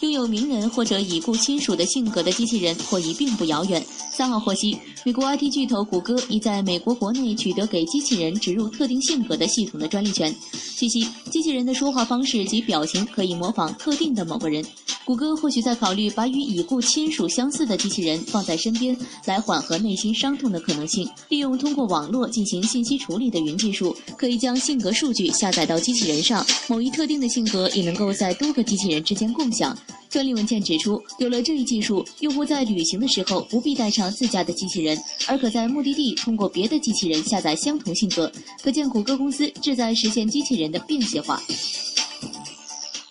拥有名人或者已故亲属的性格的机器人或已并不遥远。三号获悉，美国 IT 巨头谷歌已在美国国内取得给机器人植入特定性格的系统的专利权。据悉，机器人的说话方式及表情可以模仿特定的某个人。谷歌或许在考虑把与已故亲属相似的机器人放在身边，来缓和内心伤痛的可能性。利用通过网络进行信息处理的云技术，可以将性格数据下载到机器人上，某一特定的性格也能够在多个机器人之间共享。专利文件指出，有了这一技术，用户在旅行的时候不必带上自家的机器人，而可在目的地通过别的机器人下载相同性格。可见，谷歌公司志在实现机器人的便携化。